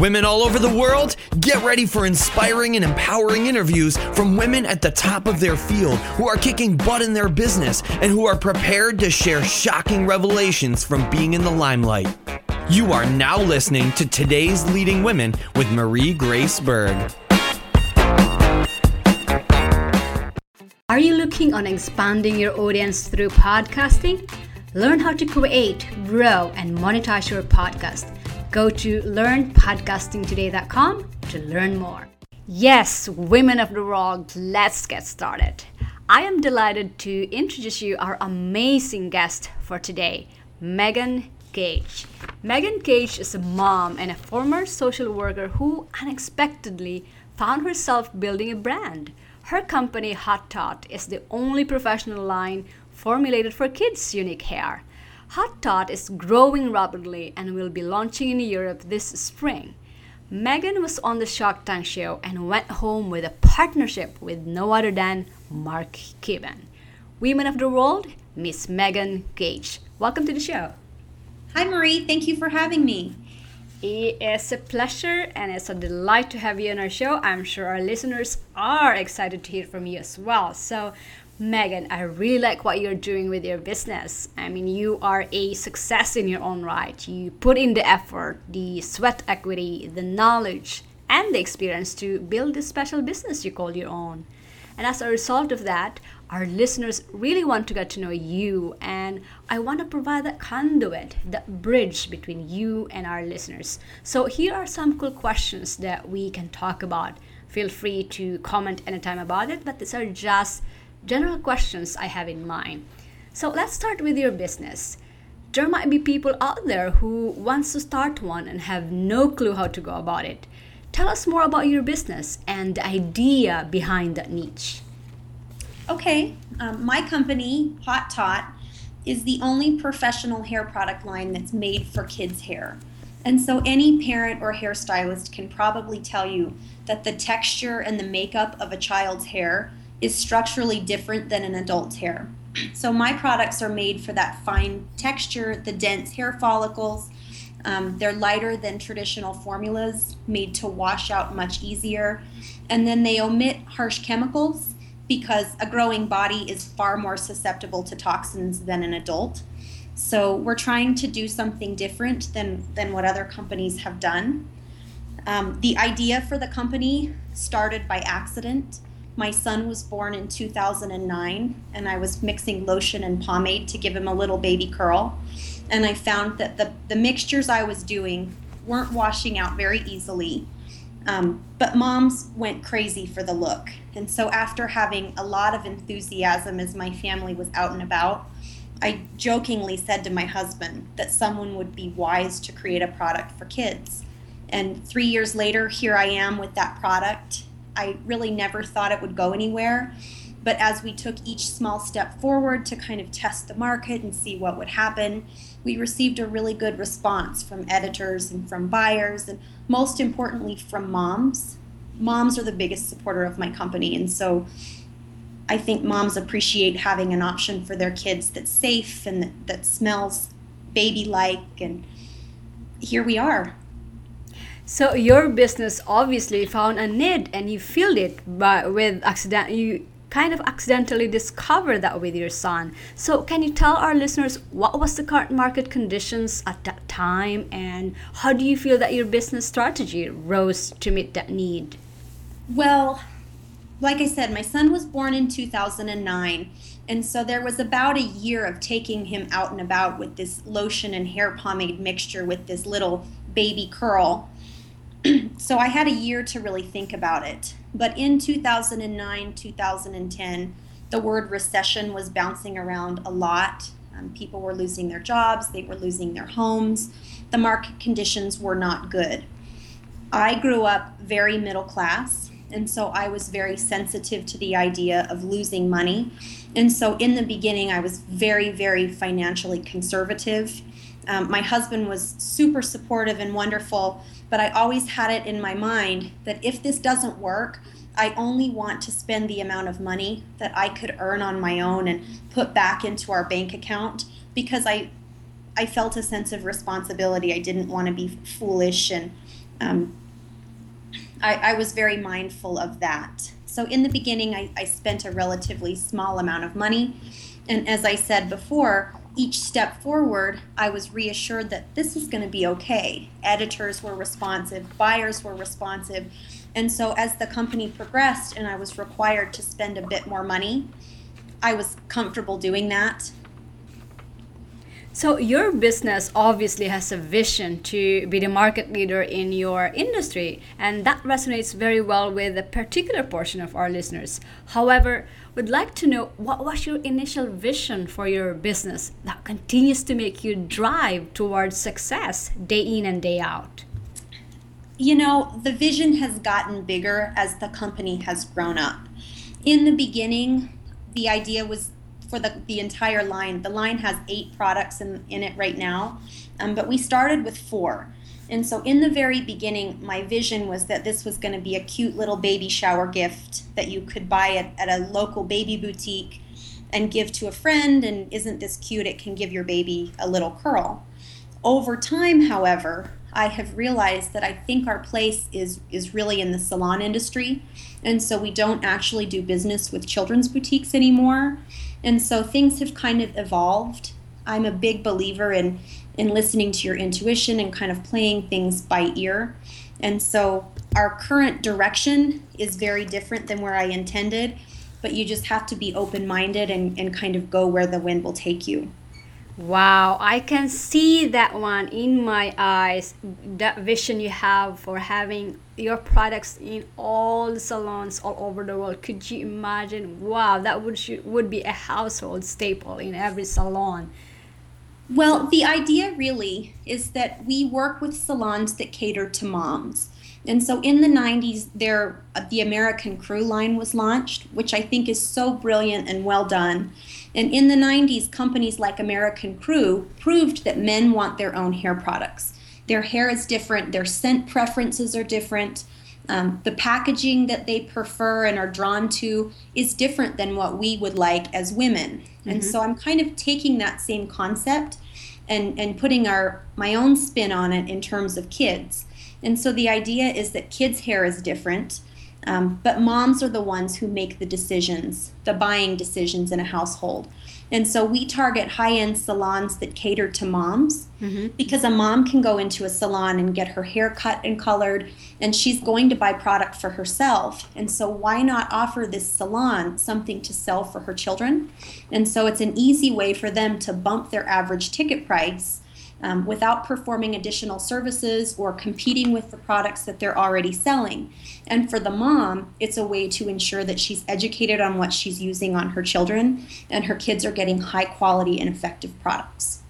Women all over the world, get ready for inspiring and empowering interviews from women at the top of their field who are kicking butt in their business and who are prepared to share shocking revelations from being in the limelight. You are now listening to Today's Leading Women with Marie Grace Berg. Are you looking on expanding your audience through podcasting? Learn how to create, grow, and monetize your podcast Go to learnpodcastingtoday.com to learn more. Yes, women of the world, let's get started. I am delighted to introduce you our amazing guest for today, Megan Gage. Megan Gage is a mom and a former social worker who unexpectedly found herself building a brand. Her company, Hot Tot, is the only professional line formulated for kids' unique hair. Hot Tot is growing rapidly and will be launching in Europe this spring. Megan was on the Shark Tank show and went home with a partnership with no other than Mark Cuban. Women of the World, Miss Megan Gage. Welcome to the show. Hi, Marie. Thank you for having me. It is a pleasure and it's a delight to have you on our show. I'm sure our listeners are excited to hear from you as well. So, Megan, I really like what you're doing with your business. I mean, you are a success in your own right. You put in the effort, the sweat equity, the knowledge, and the experience to build this special business you call your own. And as a result of that, our listeners really want to get to know you, and I want to provide that conduit, that bridge between you and our listeners. So, here are some cool questions that we can talk about. Feel free to comment anytime about it, but these are just general questions I have in mind. So let's start with your business. There might be people out there who wants to start one and have no clue how to go about it. Tell us more about your business and the idea behind that niche. Okay, um, my company, Hot Tot, is the only professional hair product line that's made for kids' hair. And so any parent or hairstylist can probably tell you that the texture and the makeup of a child's hair is structurally different than an adult's hair. So my products are made for that fine texture, the dense hair follicles. Um, they're lighter than traditional formulas, made to wash out much easier. And then they omit harsh chemicals because a growing body is far more susceptible to toxins than an adult. So we're trying to do something different than, than what other companies have done. Um, the idea for the company started by accident. My son was born in 2009, and I was mixing lotion and pomade to give him a little baby curl. And I found that the, the mixtures I was doing weren't washing out very easily. Um, but moms went crazy for the look. And so, after having a lot of enthusiasm as my family was out and about, I jokingly said to my husband that someone would be wise to create a product for kids. And three years later, here I am with that product I really never thought it would go anywhere. But as we took each small step forward to kind of test the market and see what would happen, we received a really good response from editors and from buyers, and most importantly, from moms. Moms are the biggest supporter of my company, and so I think moms appreciate having an option for their kids that's safe and that, that smells baby like, and here we are. So your business obviously found a need and you filled it but with accident you kind of accidentally discovered that with your son. So can you tell our listeners what was the current market conditions at that time and how do you feel that your business strategy rose to meet that need? Well, like I said, my son was born in 2009. And so there was about a year of taking him out and about with this lotion and hair pomade mixture with this little baby curl so I had a year to really think about it. But in 2009, 2010, the word recession was bouncing around a lot. Um, people were losing their jobs, they were losing their homes. The market conditions were not good. I grew up very middle class, and so I was very sensitive to the idea of losing money. And so in the beginning, I was very, very financially conservative. Um, my husband was super supportive and wonderful, but I always had it in my mind that if this doesn't work, I only want to spend the amount of money that I could earn on my own and put back into our bank account because I I felt a sense of responsibility. I didn't want to be foolish, and um, I, I, was very mindful of that. So in the beginning, I, I spent a relatively small amount of money, and as I said before, each step forward, I was reassured that this is going to be okay. Editors were responsive, buyers were responsive. And so, as the company progressed and I was required to spend a bit more money, I was comfortable doing that. So, your business obviously has a vision to be the market leader in your industry, and that resonates very well with a particular portion of our listeners. However, we'd like to know what was your initial vision for your business that continues to make you drive towards success day in and day out? You know, the vision has gotten bigger as the company has grown up. In the beginning, the idea was for the, the entire line. The line has eight products in, in it right now, um, but we started with four. And so, in the very beginning, my vision was that this was going to be a cute little baby shower gift that you could buy at, at a local baby boutique and give to a friend. And isn't this cute? It can give your baby a little curl. Over time, however, I have realized that I think our place is, is really in the salon industry. And so, we don't actually do business with children's boutiques anymore. And so, things have kind of evolved. I'm a big believer in in listening to your intuition and kind of playing things by ear. And so our current direction is very different than where I intended, but you just have to be open minded and, and kind of go where the wind will take you. Wow, I can see that one in my eyes. That vision you have for having your products in all the salons all over the world. Could you imagine? Wow, that would would be a household staple in every salon. Well, the idea really is that we work with salons that cater to moms. And so in the 90s, there the American Crew line was launched, which I think is so brilliant and well done. And in the 90s, companies like American Crew proved that men want their own hair products. Their hair is different, their scent preferences are different. Um, the packaging that they prefer and are drawn to is different than what we would like as women. Mm-hmm. And so I'm kind of taking that same concept and, and putting our my own spin on it in terms of kids. And so the idea is that kids' hair is different, um, but moms are the ones who make the decisions, the buying decisions in a household. And so we target high end salons that cater to moms mm-hmm. because a mom can go into a salon and get her hair cut and colored, and she's going to buy product for herself. And so, why not offer this salon something to sell for her children? And so, it's an easy way for them to bump their average ticket price um, without performing additional services or competing with the products that they're already selling. And for the mom, it's a way to ensure that she's educated on what she's using on her children and her kids are getting high quality and effective products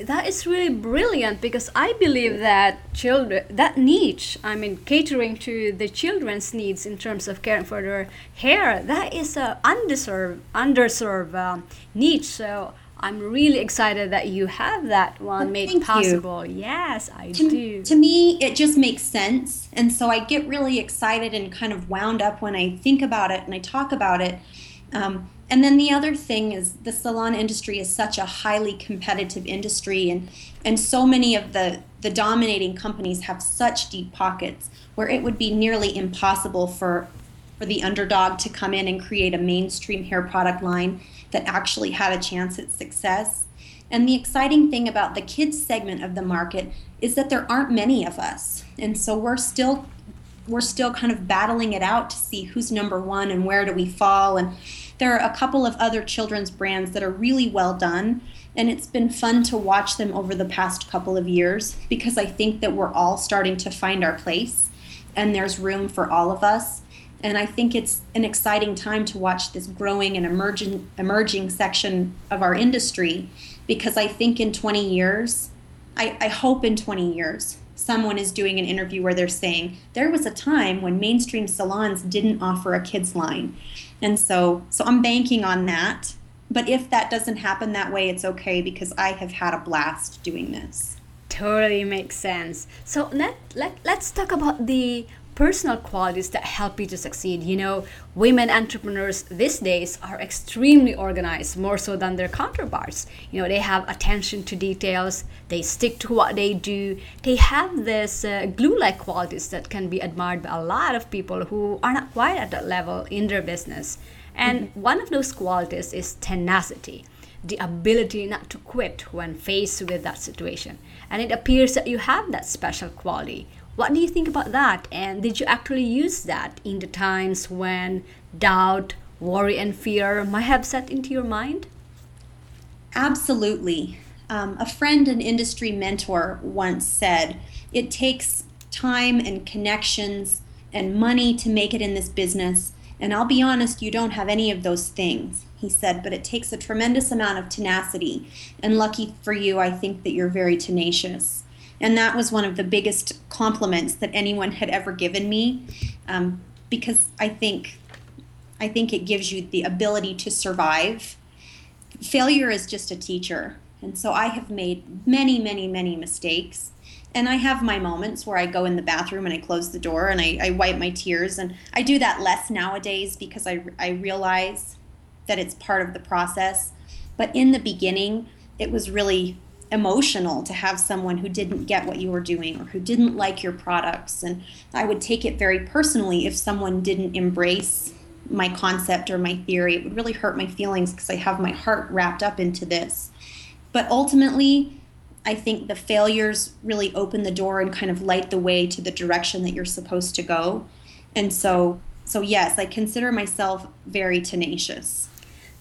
that is really brilliant because I believe that children that niche, I mean catering to the children's needs in terms of caring for their hair, that is a undeserved underserved um, niche. So I'm really excited that you have that one well, made possible. You. Yes, I to, do. To me, it just makes sense. And so I get really excited and kind of wound up when I think about it and I talk about it. Um, and then the other thing is the salon industry is such a highly competitive industry and and so many of the the dominating companies have such deep pockets where it would be nearly impossible for for the underdog to come in and create a mainstream hair product line that actually had a chance at success. And the exciting thing about the kids segment of the market is that there aren't many of us. And so we're still we're still kind of battling it out to see who's number 1 and where do we fall and there are a couple of other children's brands that are really well done and it's been fun to watch them over the past couple of years because I think that we're all starting to find our place and there's room for all of us and I think it's an exciting time to watch this growing and emerging emerging section of our industry because I think in 20 years, I, I hope in 20 years, someone is doing an interview where they're saying there was a time when mainstream salons didn't offer a kids line. And so so I'm banking on that. But if that doesn't happen that way, it's okay because I have had a blast doing this. Totally makes sense. So let, let, let's talk about the personal qualities that help you to succeed. You know, women entrepreneurs these days are extremely organized, more so than their counterparts. You know, they have attention to details, they stick to what they do, they have this uh, glue like qualities that can be admired by a lot of people who are not quite at that level in their business. And mm-hmm. one of those qualities is tenacity the ability not to quit when faced with that situation. And it appears that you have that special quality. What do you think about that? And did you actually use that in the times when doubt, worry, and fear might have set into your mind? Absolutely. Um, a friend and industry mentor once said, It takes time and connections and money to make it in this business. And I'll be honest, you don't have any of those things, he said, but it takes a tremendous amount of tenacity. And lucky for you, I think that you're very tenacious. And that was one of the biggest compliments that anyone had ever given me um, because I think I think it gives you the ability to survive. Failure is just a teacher. And so I have made many, many, many mistakes. And I have my moments where I go in the bathroom and I close the door and I, I wipe my tears. And I do that less nowadays because I, I realize that it's part of the process. But in the beginning, it was really emotional to have someone who didn't get what you were doing or who didn't like your products. And I would take it very personally if someone didn't embrace my concept or my theory. It would really hurt my feelings because I have my heart wrapped up into this. But ultimately, I think the failures really open the door and kind of light the way to the direction that you're supposed to go. And so so yes, I consider myself very tenacious.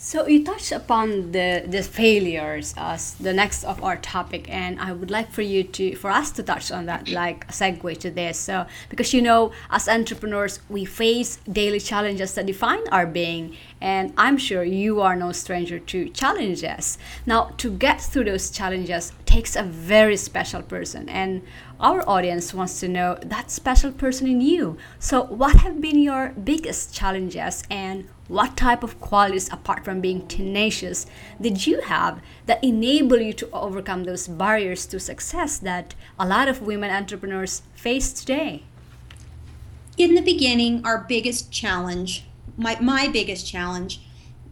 So you touched upon the the failures uh, as the next of our topic, and I would like for you to for us to touch on that, like a segue to this. So because you know, as entrepreneurs, we face daily challenges that define our being, and I'm sure you are no stranger to challenges. Now, to get through those challenges takes a very special person, and our audience wants to know that special person in you. So, what have been your biggest challenges and what type of qualities, apart from being tenacious, did you have that enable you to overcome those barriers to success that a lot of women entrepreneurs face today? In the beginning, our biggest challenge, my, my biggest challenge,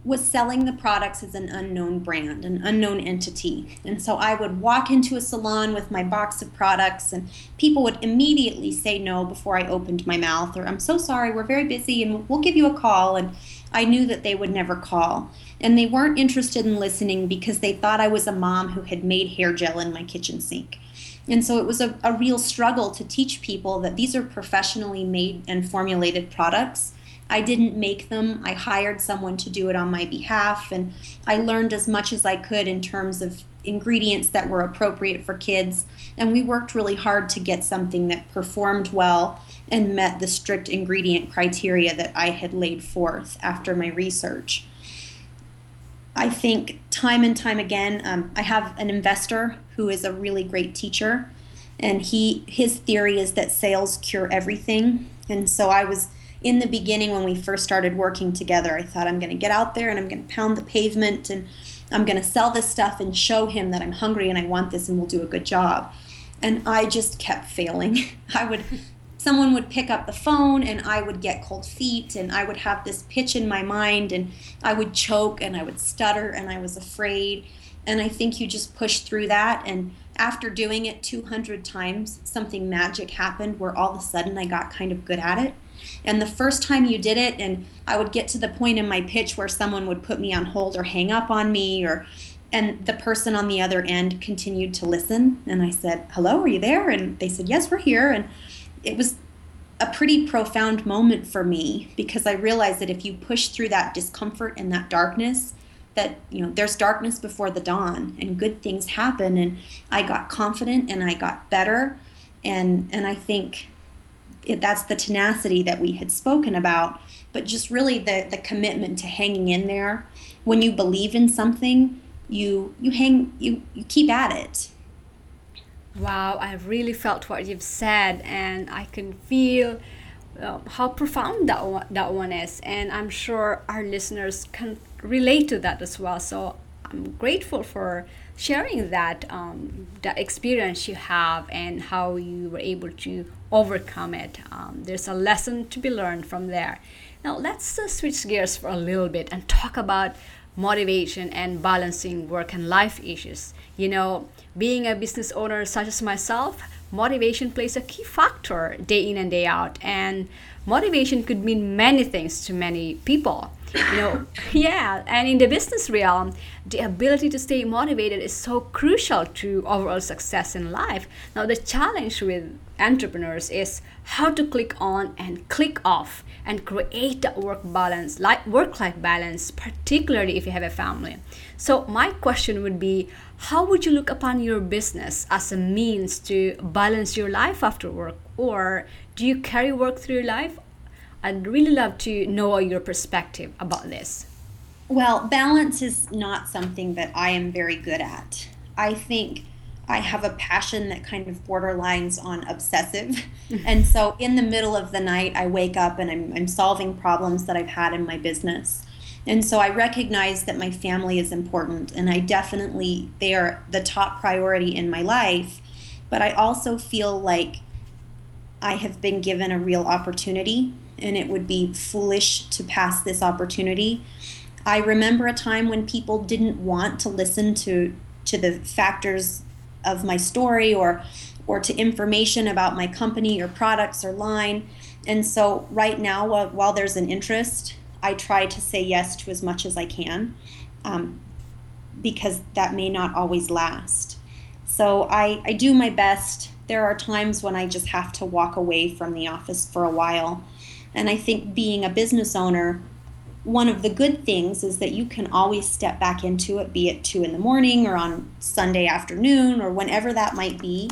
was selling the products as an unknown brand, an unknown entity. And so I would walk into a salon with my box of products, and people would immediately say no before I opened my mouth, or I'm so sorry, we're very busy, and we'll give you a call. And I knew that they would never call. And they weren't interested in listening because they thought I was a mom who had made hair gel in my kitchen sink. And so it was a, a real struggle to teach people that these are professionally made and formulated products. I didn't make them. I hired someone to do it on my behalf. And I learned as much as I could in terms of ingredients that were appropriate for kids. And we worked really hard to get something that performed well and met the strict ingredient criteria that I had laid forth after my research. I think time and time again, um, I have an investor who is a really great teacher, and he his theory is that sales cure everything. And so I was in the beginning when we first started working together, I thought I'm going to get out there and I'm going to pound the pavement and I'm going to sell this stuff and show him that I'm hungry and I want this and we'll do a good job. And I just kept failing. I would someone would pick up the phone and I would get cold feet and I would have this pitch in my mind and I would choke and I would stutter and I was afraid. And I think you just push through that. And after doing it 200 times, something magic happened where all of a sudden I got kind of good at it. And the first time you did it, and I would get to the point in my pitch where someone would put me on hold or hang up on me or and the person on the other end continued to listen. And i said hello are you there? And they said yes we're here. And it was a pretty profound moment for me because I realized that if you push through that discomfort and that darkness, that you know there's darkness before the dawn and good things happen. And I got confident and I got better. And and I think it, that's the tenacity that we had spoken about but just really the the commitment to hanging in there. When you believe in something you you hang you you keep at it. Wow, I really felt what you've said, and I can feel uh, how profound that one, that one is, and I'm sure our listeners can relate to that as well. So I'm grateful for sharing that um, experience you have and how you were able to overcome it. Um, there's a lesson to be learned from there. Now let's uh, switch gears for a little bit and talk about motivation and balancing work and life issues. You know, being a business owner such as myself, motivation plays a key factor day in and day out. And motivation could mean many things to many people. You know, yeah, and in the business realm, the ability to stay motivated is so crucial to overall success in life. Now, the challenge with entrepreneurs is how to click on and click off and create that work balance, like work-life balance, particularly if you have a family. So my question would be, how would you look upon your business as a means to balance your life after work, or do you carry work through your life? I'd really love to know your perspective about this. Well, balance is not something that I am very good at. I think I have a passion that kind of borderlines on obsessive. and so in the middle of the night, I wake up and I'm, I'm solving problems that I've had in my business. And so I recognize that my family is important and I definitely, they are the top priority in my life. But I also feel like I have been given a real opportunity and it would be foolish to pass this opportunity. I remember a time when people didn't want to listen to to the factors of my story or or to information about my company or products or line. And so right now, while, while there's an interest, I try to say yes to as much as I can um, because that may not always last. So I, I do my best. There are times when I just have to walk away from the office for a while. And I think being a business owner, one of the good things is that you can always step back into it, be it two in the morning or on Sunday afternoon or whenever that might be.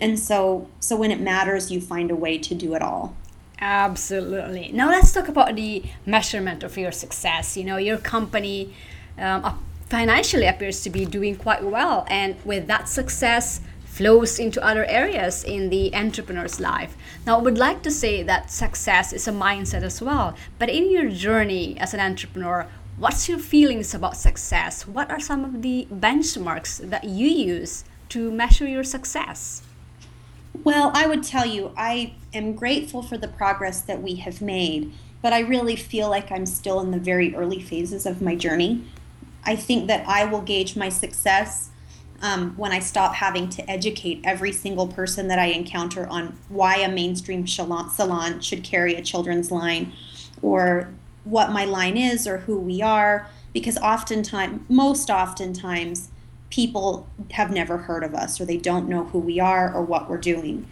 And so, so when it matters, you find a way to do it all. Absolutely. Now let's talk about the measurement of your success. You know, your company um, financially appears to be doing quite well, and with that success, flows into other areas in the entrepreneur's life. Now, I would like to say that success is a mindset as well. But in your journey as an entrepreneur, what's your feelings about success? What are some of the benchmarks that you use to measure your success? Well, I would tell you, I am grateful for the progress that we have made, but I really feel like I'm still in the very early phases of my journey. I think that I will gauge my success um, when I stop having to educate every single person that I encounter on why a mainstream salon should carry a children's line or what my line is or who we are, because oftentimes, most oftentimes, people have never heard of us or they don't know who we are or what we're doing.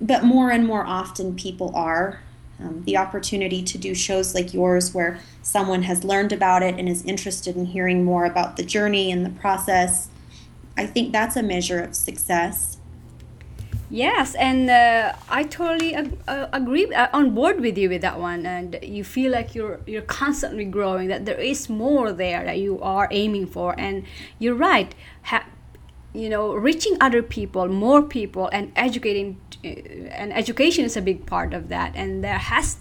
But more and more often, people are. Um, the opportunity to do shows like yours where someone has learned about it and is interested in hearing more about the journey and the process I think that's a measure of success. Yes, and uh, I totally ag- uh, agree uh, on board with you with that one. And you feel like you're you're constantly growing. That there is more there that you are aiming for. And you're right. Ha- you know, reaching other people, more people, and educating. Uh, and education is a big part of that. And there has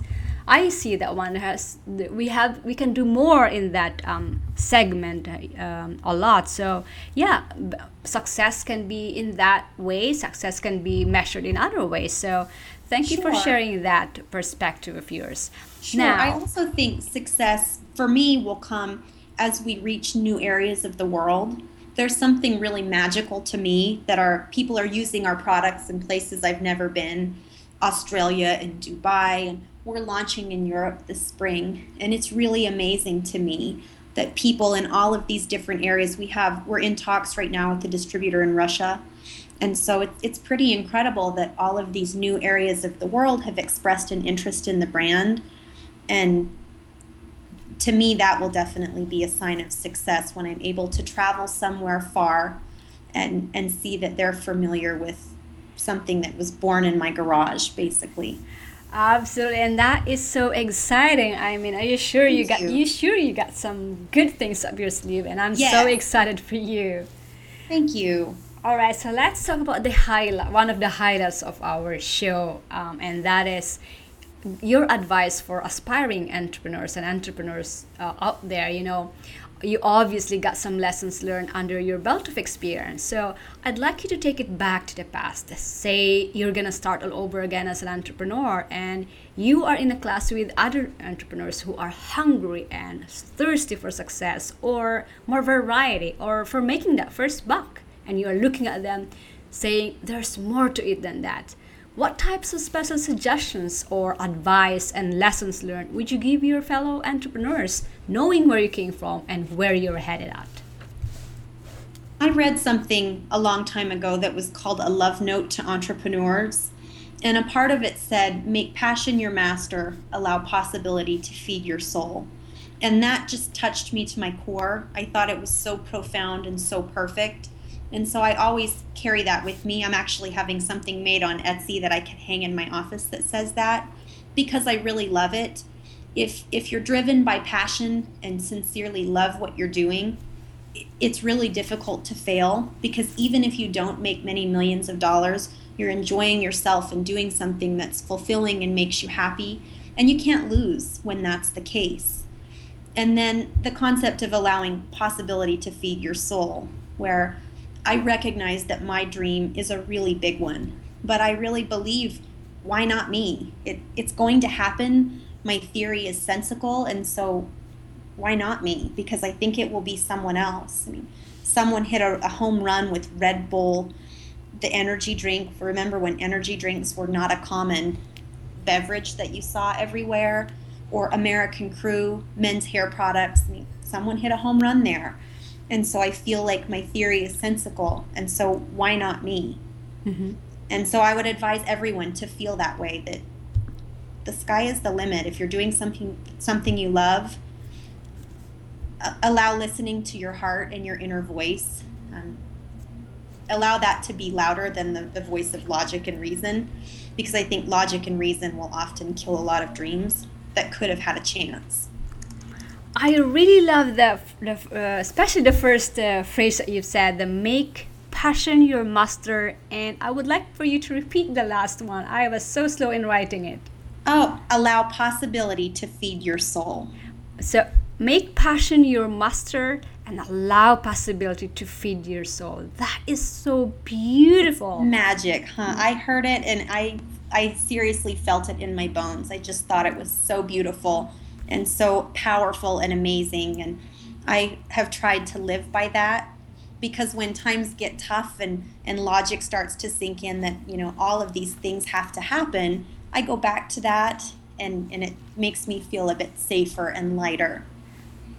I see that one has we have we can do more in that um, segment um, a lot. So yeah, success can be in that way. Success can be measured in other ways. So thank you for sharing that perspective of yours. Sure. Now, I also think success for me will come as we reach new areas of the world. There's something really magical to me that our people are using our products in places I've never been, Australia and Dubai and we're launching in Europe this spring, and it's really amazing to me that people in all of these different areas we have we're in talks right now with the distributor in Russia. And so it's, pretty incredible that all of these new areas of the world have expressed an interest in the brand. And to me, that will definitely be a sign of success when I'm able to travel somewhere far and, and see that they're familiar with something that was born in my garage, basically. Absolutely, and that is so exciting. I mean, are you sure Thank you got you. you sure you got some good things up your sleeve? And I'm yes. so excited for you. Thank you. All right, so let's talk about the highlight, one of the highlights of our show, um, and that is your advice for aspiring entrepreneurs and entrepreneurs uh, out there, you know, you obviously got some lessons learned under your belt of experience. So I'd like you to take it back to the past. Say you're gonna start all over again as an entrepreneur, and you are in a class with other entrepreneurs who are hungry and thirsty for success, or more variety, or for making that first buck. And you are looking at them saying, There's more to it than that. What types of special suggestions or advice and lessons learned would you give your fellow entrepreneurs, knowing where you came from and where you're headed at? I read something a long time ago that was called a love note to entrepreneurs. And a part of it said, make passion your master, allow possibility to feed your soul. And that just touched me to my core. I thought it was so profound and so perfect. And so I always carry that with me. I'm actually having something made on Etsy that I can hang in my office that says that because I really love it. If if you're driven by passion and sincerely love what you're doing, it's really difficult to fail because even if you don't make many millions of dollars, you're enjoying yourself and doing something that's fulfilling and makes you happy, and you can't lose when that's the case. And then the concept of allowing possibility to feed your soul, where I recognize that my dream is a really big one, but I really believe why not me? It, it's going to happen. My theory is sensical, and so why not me? Because I think it will be someone else. I mean, someone hit a, a home run with Red Bull, the energy drink. Remember when energy drinks were not a common beverage that you saw everywhere? Or American Crew, men's hair products. I mean, someone hit a home run there and so I feel like my theory is sensical, and so why not me? Mm-hmm. And so I would advise everyone to feel that way that the sky is the limit. If you're doing something something you love, allow listening to your heart and your inner voice. Um, allow that to be louder than the, the voice of logic and reason, because I think logic and reason will often kill a lot of dreams that could have had a chance. I really love the, the uh, especially the first uh, phrase that you said, the make passion your master. And I would like for you to repeat the last one. I was so slow in writing it. Oh, allow possibility to feed your soul. So make passion your master and allow possibility to feed your soul. That is so beautiful. Magic, huh? I heard it and I I seriously felt it in my bones. I just thought it was so beautiful and so powerful and amazing. And I have tried to live by that because when times get tough and, and logic starts to sink in that, you know, all of these things have to happen, I go back to that and, and it makes me feel a bit safer and lighter.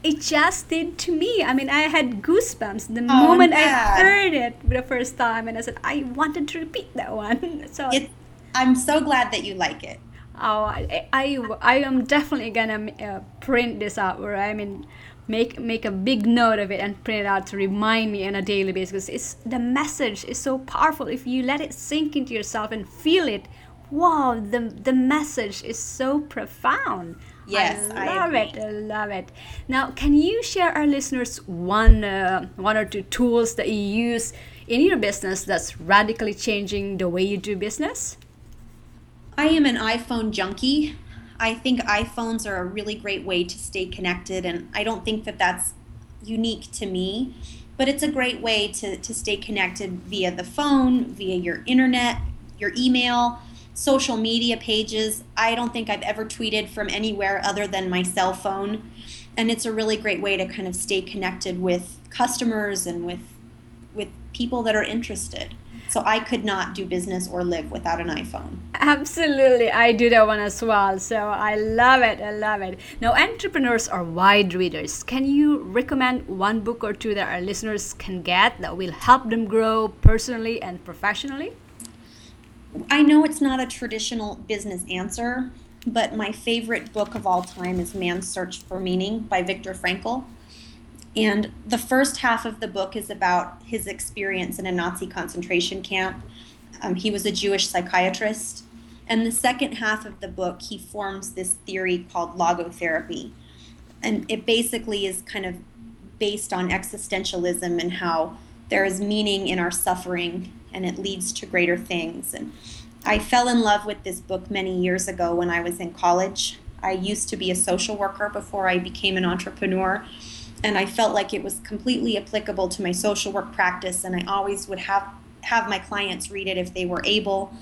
It just did to me. I mean, I had goosebumps the oh, moment I heard it for the first time, and I said I wanted to repeat that one. So it, I'm so glad that you like it. Oh, I, I, I am definitely gonna uh, print this out, or I mean, make make a big note of it and print it out to remind me on a daily basis. Because it's the message is so powerful if you let it sink into yourself and feel it. Wow, the the message is so profound. Yes, I love I it. I love it. Now, can you share our listeners one uh, one or two tools that you use in your business that's radically changing the way you do business? I am an iPhone junkie. I think iPhones are a really great way to stay connected, and I don't think that that's unique to me, but it's a great way to, to stay connected via the phone, via your internet, your email, social media pages. I don't think I've ever tweeted from anywhere other than my cell phone, and it's a really great way to kind of stay connected with customers and with with people that are interested. So I could not do business or live without an iPhone. Absolutely. I do that one as well. So I love it. I love it. Now, entrepreneurs are wide readers. Can you recommend one book or two that our listeners can get that will help them grow personally and professionally? I know it's not a traditional business answer, but my favorite book of all time is Man's Search for Meaning by Viktor Frankl. And the first half of the book is about his experience in a Nazi concentration camp. Um, he was a Jewish psychiatrist. And the second half of the book, he forms this theory called logotherapy. And it basically is kind of based on existentialism and how there is meaning in our suffering and it leads to greater things. And I fell in love with this book many years ago when I was in college. I used to be a social worker before I became an entrepreneur, and I felt like it was completely applicable to my social work practice, and I always would have have my clients read it if they were able.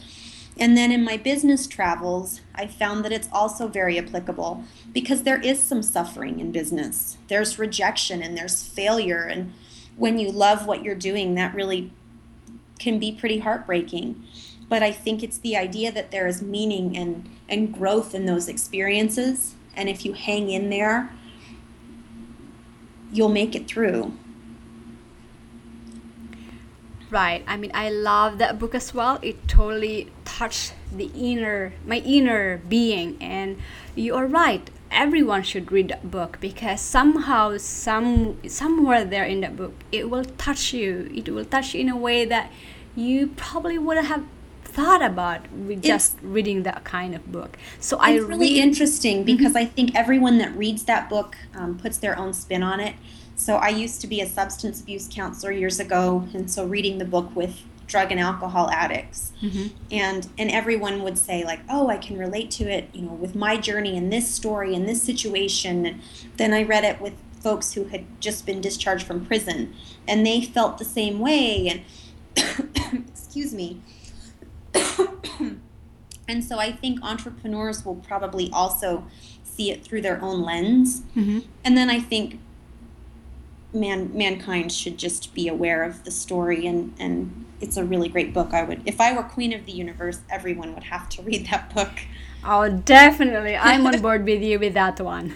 And then in my business travels, I found that it's also very applicable because there is some suffering in business. There's rejection and there's failure. And when you love what you're doing, that really can be pretty heartbreaking. But I think it's the idea that there is meaning and, and growth in those experiences. And if you hang in there, you'll make it through. Right. I mean, I love that book as well. It totally touched the inner, my inner being. And you are right. Everyone should read that book because somehow, some somewhere there in that book, it will touch you. It will touch you in a way that you probably wouldn't have thought about with just reading that kind of book. So I really interesting because mm-hmm. I think everyone that reads that book um, puts their own spin on it so I used to be a substance abuse counselor years ago, and so reading the book with drug and alcohol addicts, mm-hmm. and and everyone would say like, oh, I can relate to it, you know, with my journey in this story in this situation. And then I read it with folks who had just been discharged from prison, and they felt the same way. And excuse me. and so I think entrepreneurs will probably also see it through their own lens. Mm-hmm. And then I think man mankind should just be aware of the story and and it's a really great book. I would if i were queen of the universe everyone would have to read that book. Oh definitely. I'm on board with you with that one.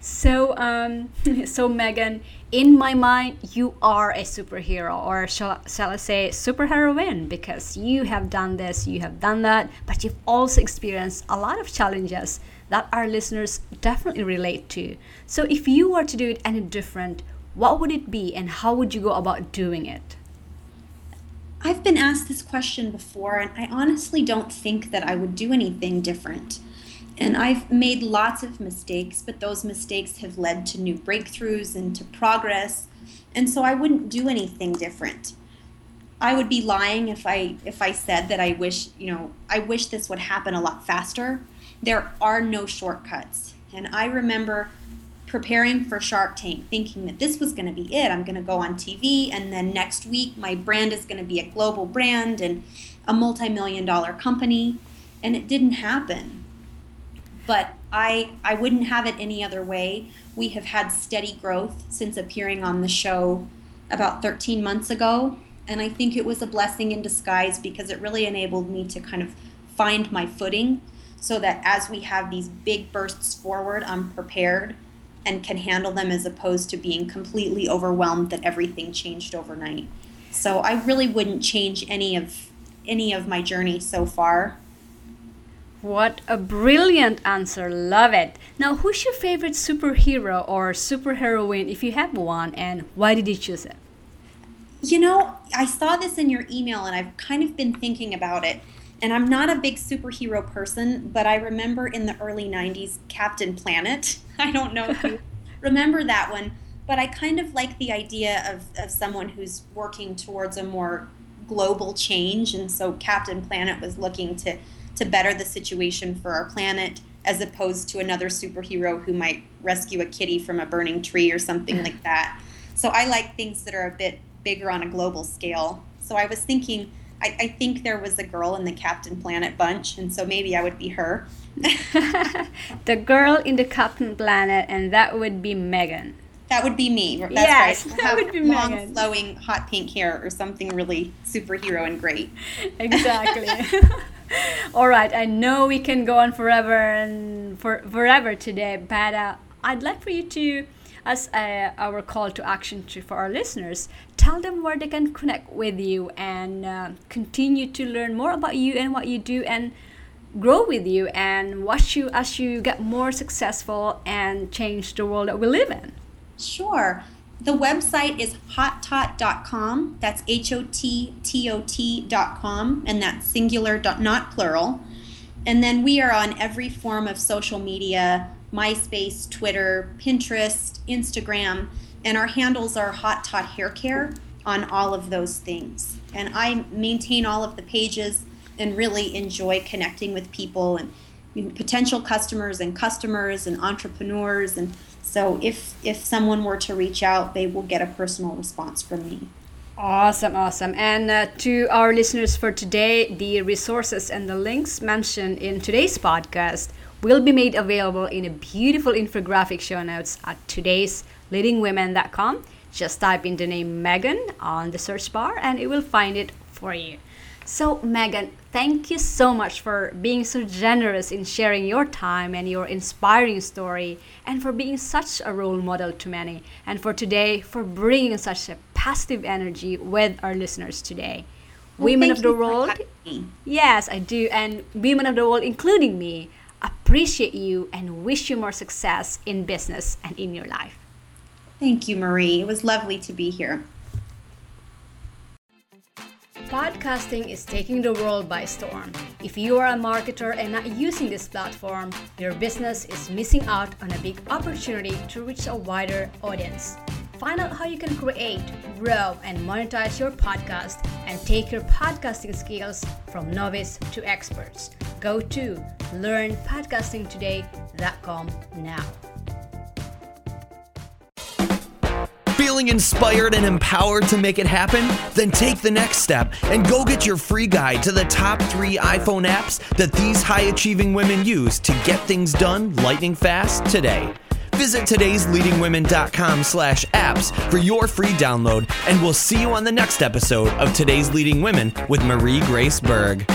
So um so megan in my mind you are a superhero or shall, shall i say superheroine because you have done this you have done that but you've also experienced a lot of challenges that our listeners definitely relate to. So if you were to do it any different what would it be and how would you go about doing it? I've been asked this question before, and I honestly don't think that I would do anything different. And I've made lots of mistakes, but those mistakes have led to new breakthroughs and to progress. And so I wouldn't do anything different. I would be lying if I if I said that I wish, you know, I wish this would happen a lot faster. There are no shortcuts. And I remember preparing for Shark Tank, thinking that this was going to be it. I'm going to go on TV, and then next week, my brand is going to be a global brand and a multi million dollar company. And it didn't happen. But I, I wouldn't have it any other way. We have had steady growth since appearing on the show about 13 months ago. And I think it was a blessing in disguise because it really enabled me to kind of find my footing so that as we have these big bursts forward, I'm prepared and can handle them as opposed to being completely overwhelmed that everything changed overnight. So I really wouldn't change any of any of my journey so far. What a brilliant answer. Love it. Now, who's your favorite superhero or superheroine if you have one and why did you choose it? You know, I saw this in your email and I've kind of been thinking about it. And I'm not a big superhero person, but I remember in the early 90s Captain Planet. I don't know if you remember that one, but I kind of like the idea of, of someone who's working towards a more global change. And so Captain Planet was looking to, to better the situation for our planet as opposed to another superhero who might rescue a kitty from a burning tree or something like that. So I like things that are a bit bigger on a global scale. So I was thinking I, I think there was a girl in the Captain Planet bunch, and so maybe I would be her. the girl in the Captain Planet, and that would be Megan. That would be me. That's yes, right. that would be long, Megan. flowing, hot pink hair, or something really superhero and great. Exactly. All right, I know we can go on forever and for forever today, but uh, I'd like for you to as uh, our call to action to, for our listeners, tell them where they can connect with you and uh, continue to learn more about you and what you do and grow with you and watch you as you get more successful and change the world that we live in. Sure. The website is hottot.com. That's H O T T O T.com, and that's singular, not plural. And then we are on every form of social media MySpace, Twitter, Pinterest, Instagram, and our handles are Hot Tot Hair Care on all of those things. And I maintain all of the pages. and really enjoy connecting with people and you know, potential customers and customers and entrepreneurs and so if if someone were to reach out they will get a personal response from me Awesome, awesome. And uh, to our listeners for today, the resources and the links mentioned in today's podcast will be made available in a beautiful infographic show notes at today'sleadingwomen.com. Just type in the name Megan on the search bar and it will find it for you. So, Megan, thank you so much for being so generous in sharing your time and your inspiring story, and for being such a role model to many, and for today, for bringing such a positive energy with our listeners today. Well, women of the world, yes, I do, and women of the world, including me, appreciate you and wish you more success in business and in your life. thank you marie it was lovely to be here Podcasting is taking the world by storm. If you are a marketer and not using this platform, your business is missing out on a big opportunity to reach a wider audience. Find out how you can create, grow, and monetize your podcast and take your podcasting skills from novice to experts. Go to learnpodcastingtoday.com now. Feeling inspired and empowered to make it happen? Then take the next step and go get your free guide to the top three iPhone apps that these high achieving women use to get things done lightning fast today. Visit today'sleadingwomen.com slash apps for your free download, and we'll see you on the next episode of Today's Leading Women with Marie Grace Berg.